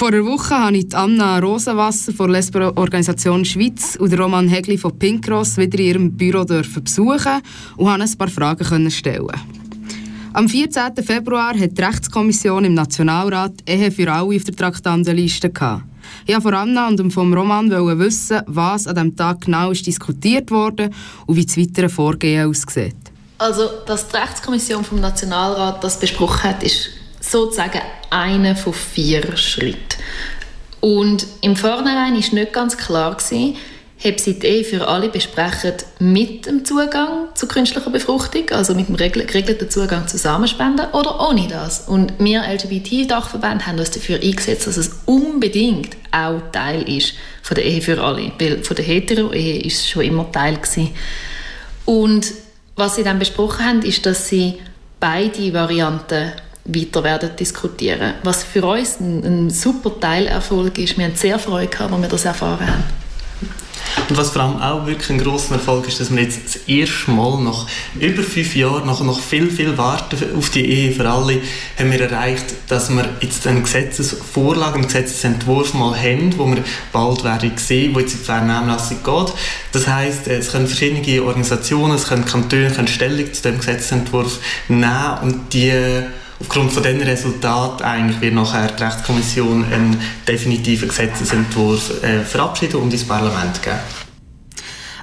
Vor einer Woche habe ich Anna Rosenwasser von der Lesbo-Organisation Schweiz und Roman Hegli von Pinkross wieder in ihrem Büro besuchen und konnte ein paar Fragen stellen. Am 14. Februar hat die Rechtskommission im Nationalrat Ehe für alle auf der Traktandenliste. Ich wollte von Anna und vom Roman wissen, was an diesem Tag genau ist diskutiert wurde und wie das weitere Vorgehen aussieht. Also, dass die Rechtskommission vom Nationalrat das besprochen hat, ist sozusagen einer von vier Schritten. Und im Vornherein war nicht ganz klar, ob sie die Ehe für alle besprechen mit dem Zugang zu künstlicher Befruchtung, also mit dem geregelten Zugang zu Samenspenden, oder ohne das. Und wir LGBT-Dachverbände haben uns dafür eingesetzt, dass es unbedingt auch Teil ist von der Ehe für alle. Weil von der Hetero-Ehe ist es schon immer Teil gewesen. Und was sie dann besprochen haben, ist, dass sie beide Varianten weiter werden diskutieren. Was für uns ein, ein super Teilerfolg ist. Wir haben sehr Freude gehabt, als wir das erfahren haben. Und was vor allem auch wirklich ein grosser Erfolg ist, dass wir jetzt das erste Mal nach über fünf Jahren, nach noch viel, viel Warten auf die Ehe für alle, haben wir erreicht, dass wir jetzt eine Gesetzesvorlage, einen Gesetzesentwurf mal haben, wo wir bald werden sehen, wo jetzt in die Vernehmlassung geht. Das heisst, es können verschiedene Organisationen, es können Kantone können Stellung zu dem Gesetzesentwurf nehmen und die aufgrund von diesen Resultaten eigentlich wird nachher die Rechtskommission einen definitiven Gesetzesentwurf äh, verabschieden und ins Parlament geben.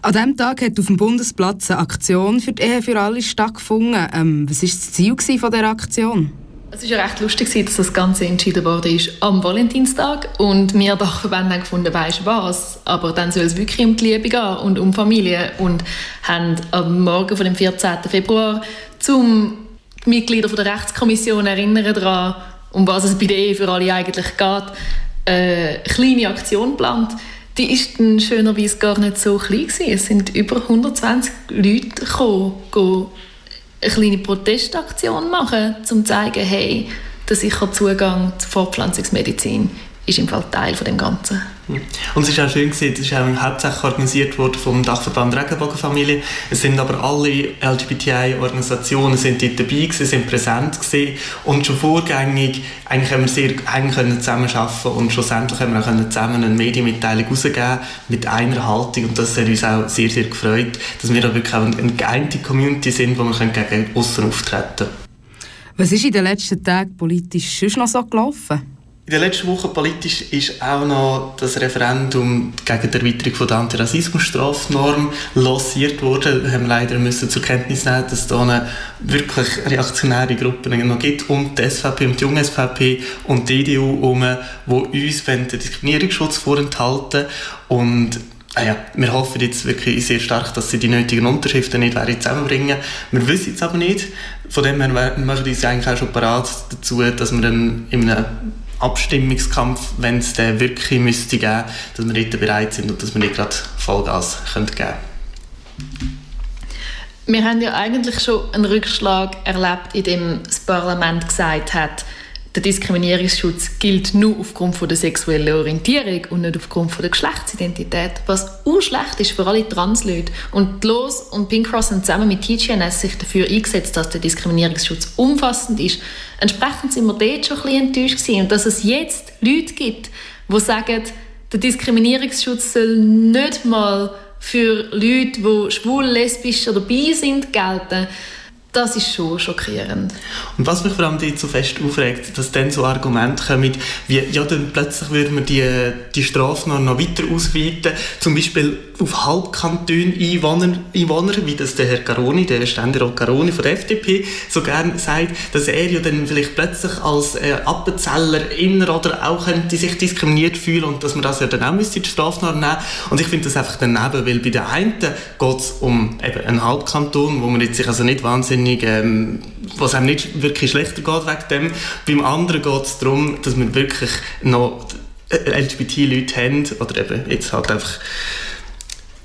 An diesem Tag hat auf dem Bundesplatz eine Aktion für die Ehe für alle stattgefunden. Ähm, was war das Ziel von dieser Aktion? Es war ja recht lustig, dass das Ganze entschieden wurde am Valentinstag. Und wir Dachverbände haben gefunden, weisst was, aber dann soll es wirklich um die Liebe gehen und um Familie. Und haben am Morgen von dem 14. Februar zum Mitglieder der Rechtskommission erinnern daran, um was es bei der Ehe für alle eigentlich geht, eine kleine Aktion geplant. Die ist dann schönerweise gar nicht so klein gewesen. Es sind über 120 Leute gekommen, eine kleine Protestaktion machen, um zu zeigen, hey, der sichere Zugang zur Fortpflanzungsmedizin ist im Fall Teil von dem Ganzen. Und es ist auch schön gewesen, es ist auch hauptsächlich organisiert worden vom Dachverband Regenbogenfamilie. Es sind aber alle LGBTI-Organisationen sind dort dabei gewesen, sind präsent gewesen und schon vorgängig eigentlich haben wir sehr eng können zusammenarbeiten und schlussendlich haben wir auch zusammen eine Medienmitteilung herausgeben mit einer Haltung und das hat uns auch sehr, sehr gefreut, dass wir da wirklich auch eine geeinte Community sind, wo wir gegen außen auftreten können. Was ist in den letzten Tagen politisch schon noch so gelaufen? In der letzten Woche politisch ist auch noch das Referendum gegen die Erweiterung der Antirassismusstrafnorm lanciert worden. Wir haben leider müssen zur Kenntnis nehmen, dass es da wirklich reaktionäre Gruppen noch gibt, um die SVP, um die junge SVP und die EDU herum, die uns den Diskriminierungsschutz vorenthalten und Ah ja, wir hoffen jetzt wirklich sehr stark, dass sie die nötigen Unterschriften nicht zusammenbringen Wir wissen es aber nicht. Von dem her machen wir uns eigentlich auch schon parat dazu, dass wir dann in einem Abstimmungskampf, wenn es den wirklich müsste dass wir dort bereit sind und dass wir nicht gerade Vollgas können geben Wir haben ja eigentlich schon einen Rückschlag erlebt, in dem das Parlament gesagt hat, der Diskriminierungsschutz gilt nur aufgrund von der sexuellen Orientierung und nicht aufgrund von der Geschlechtsidentität, was auch schlecht ist für alle Transleute. Und Los und Pink Cross haben zusammen mit TGNS sich dafür eingesetzt, dass der Diskriminierungsschutz umfassend ist. Entsprechend sind wir dort schon ein bisschen enttäuscht gewesen. Und dass es jetzt Leute gibt, die sagen, der Diskriminierungsschutz soll nicht mal für Leute, die schwul, lesbisch oder bi sind, gelten, das ist schon schockierend. Und was mich vor allem so fest aufregt, dass dann so Argumente kommen, wie, ja, dann plötzlich würden wir die, die Strafnorm noch weiter ausweiten, zum Beispiel auf Halbkantone Einwohner, Einwohner, wie das der Herr Caroni, der Ständerat Caroni von der FDP, so gerne sagt, dass er ja dann vielleicht plötzlich als äh, Appenzeller inner oder auch könnte sich diskriminiert fühlen und dass man das ja dann auch müsste die Strafnorm nehmen. Und ich finde das einfach daneben, weil bei der einen geht es um eben einen Halbkanton, wo man jetzt sich also nicht wahnsinnig wahnsinnig, ähm, was einem nicht wirklich schlechter geht wegen dem. Beim anderen geht es darum, dass wir wirklich noch LGBT-Leute haben, oder eben jetzt halt einfach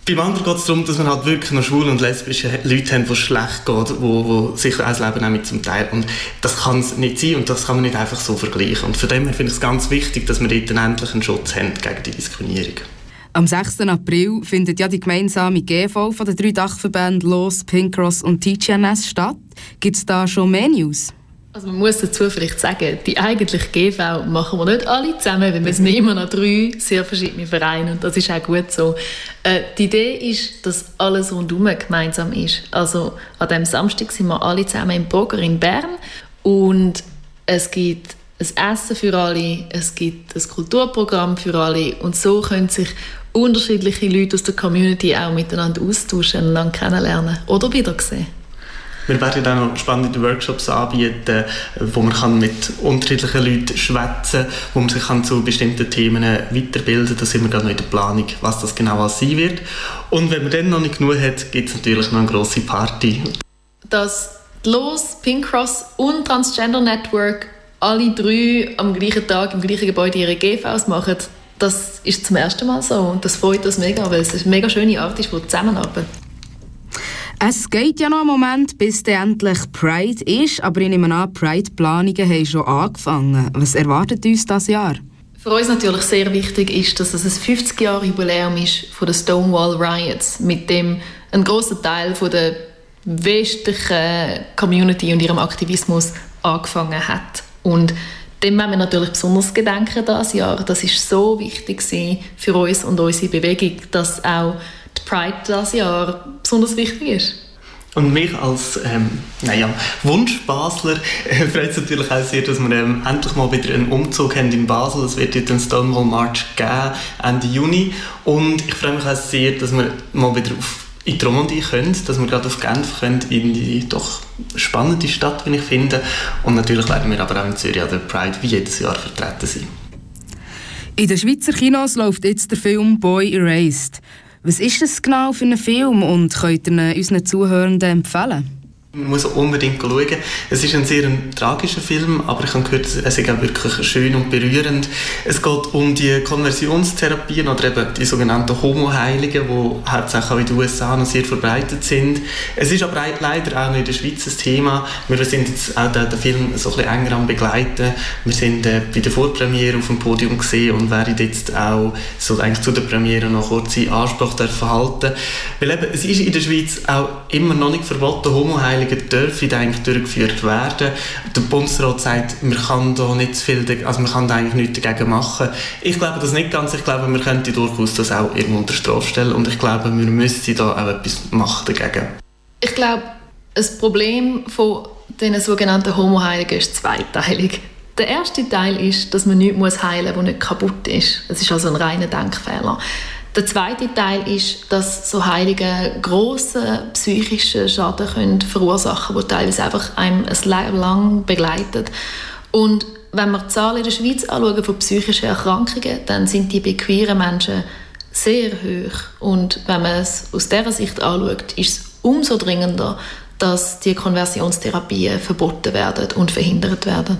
beim anderen geht es darum, dass man halt wirklich noch schwule und lesbische Leute haben, die es schlecht geht, wo, wo sich das Leben auch mit zum Teil. Und das kann es nicht sein und das kann man nicht einfach so vergleichen. Und von dem her finde ich es ganz wichtig, dass wir dort endlich einen Schutz haben gegen die Diskriminierung. Am 6. April findet ja die gemeinsame GV von den drei Dachverbänden Los, Pink Cross und TGNS statt. Gibt es da schon mehr News? Also man muss dazu vielleicht sagen, die eigentliche GV machen wir nicht alle zusammen, weil wir sind immer noch drei sehr verschiedene Vereine und das ist auch gut so. Äh, die Idee ist, dass alles rundum gemeinsam ist. Also an dem Samstag sind wir alle zusammen im Burger in Bern und es gibt ein Essen für alle, es gibt ein Kulturprogramm für alle und so können sich unterschiedliche Leute aus der Community auch miteinander austauschen und dann kennenlernen oder wiedersehen. Wir werden dann noch spannende Workshops anbieten, wo man kann mit unterschiedlichen Leuten schwätzen wo man sich kann zu bestimmten Themen weiterbilden kann. Da sind wir gerade noch in der Planung, was das genau sein wird. Und wenn man dann noch nicht genug hat, gibt es natürlich noch eine grosse Party. Dass Los, Pink Cross und Transgender Network alle drei am gleichen Tag im gleichen Gebäude ihre GVs machen, das ist zum ersten Mal so und das freut uns mega, weil es eine mega schöne Art ist, wo zusammenarbeiten. Es geht ja noch einen Moment, bis dann endlich Pride ist, aber ich nehme an, Pride-Planungen haben schon angefangen. Was erwartet uns das Jahr? Für uns natürlich sehr wichtig ist, dass es ein 50-Jahre-Jubiläum ist von den Stonewall Riots, mit dem ein großer Teil von der westlichen Community und ihrem Aktivismus angefangen hat. Und dem müssen wir natürlich besonders gedenken dieses Jahr. Das ist so wichtig für uns und unsere Bewegung, dass auch die Pride dieses Jahr besonders wichtig ist. Und mich als ähm, naja, Wunsch-Basler äh, freut es natürlich auch sehr, dass wir ähm, endlich mal wieder einen Umzug haben in Basel. Es wird jetzt einen Stonewall March geben, Ende Juni. Und ich freue mich auch sehr, dass wir mal wieder auf in die Romandie können, dass wir gerade auf Genf können, in die doch spannende Stadt, wie ich finde. Und natürlich werden wir aber auch in Zürich an der Pride wie jedes Jahr vertreten sein. In den Schweizer Kinos läuft jetzt der Film Boy Erased. Was ist das genau für ein Film und könnt ihr unseren Zuhörenden empfehlen? Man muss unbedingt schauen. Es ist ein sehr tragischer Film, aber ich habe gehört, es ist wirklich schön und berührend. Es geht um die Konversionstherapien oder eben die sogenannten Homo-Heiligen, die hauptsächlich auch in den USA noch sehr verbreitet sind. Es ist aber leider auch in der Schweiz ein Thema. Wir sind jetzt auch den, Film so ein bisschen enger am begleiten. Wir sind äh, bei der Vorpremiere auf dem Podium gesehen und werden jetzt auch so eigentlich zu der Premiere noch kurze Anspruch dürfen halten. Weil eben, es ist in der Schweiz auch immer noch nicht verboten, Homo-Heilige Heiligen dürfen eigentlich durchgeführt werden. Der Bundesrat sagt, man kann da nicht viel, also man kann da eigentlich nichts dagegen machen. Ich glaube das nicht ganz. Ich glaube, man könnte durchaus das auch irgendwo unter Strafe stellen und ich glaube, wir müssten da auch etwas machen dagegen. Ich glaube, das Problem von diesen sogenannten Homo-Heiligen ist zweiteilig. Der erste Teil ist, dass man nichts heilen muss, was nicht kaputt ist. Das ist also ein reiner Denkfehler. Der zweite Teil ist, dass so Heilige große psychische Schaden können verursachen können, die teilweise einfach einem ein Leben lang begleitet. Und wenn wir die Zahlen in der Schweiz anschauen von psychischen Erkrankungen, dann sind die bei queeren Menschen sehr hoch. Und wenn man es aus dieser Sicht anschaut, ist es umso dringender, dass die Konversionstherapien verboten werden und verhindert werden.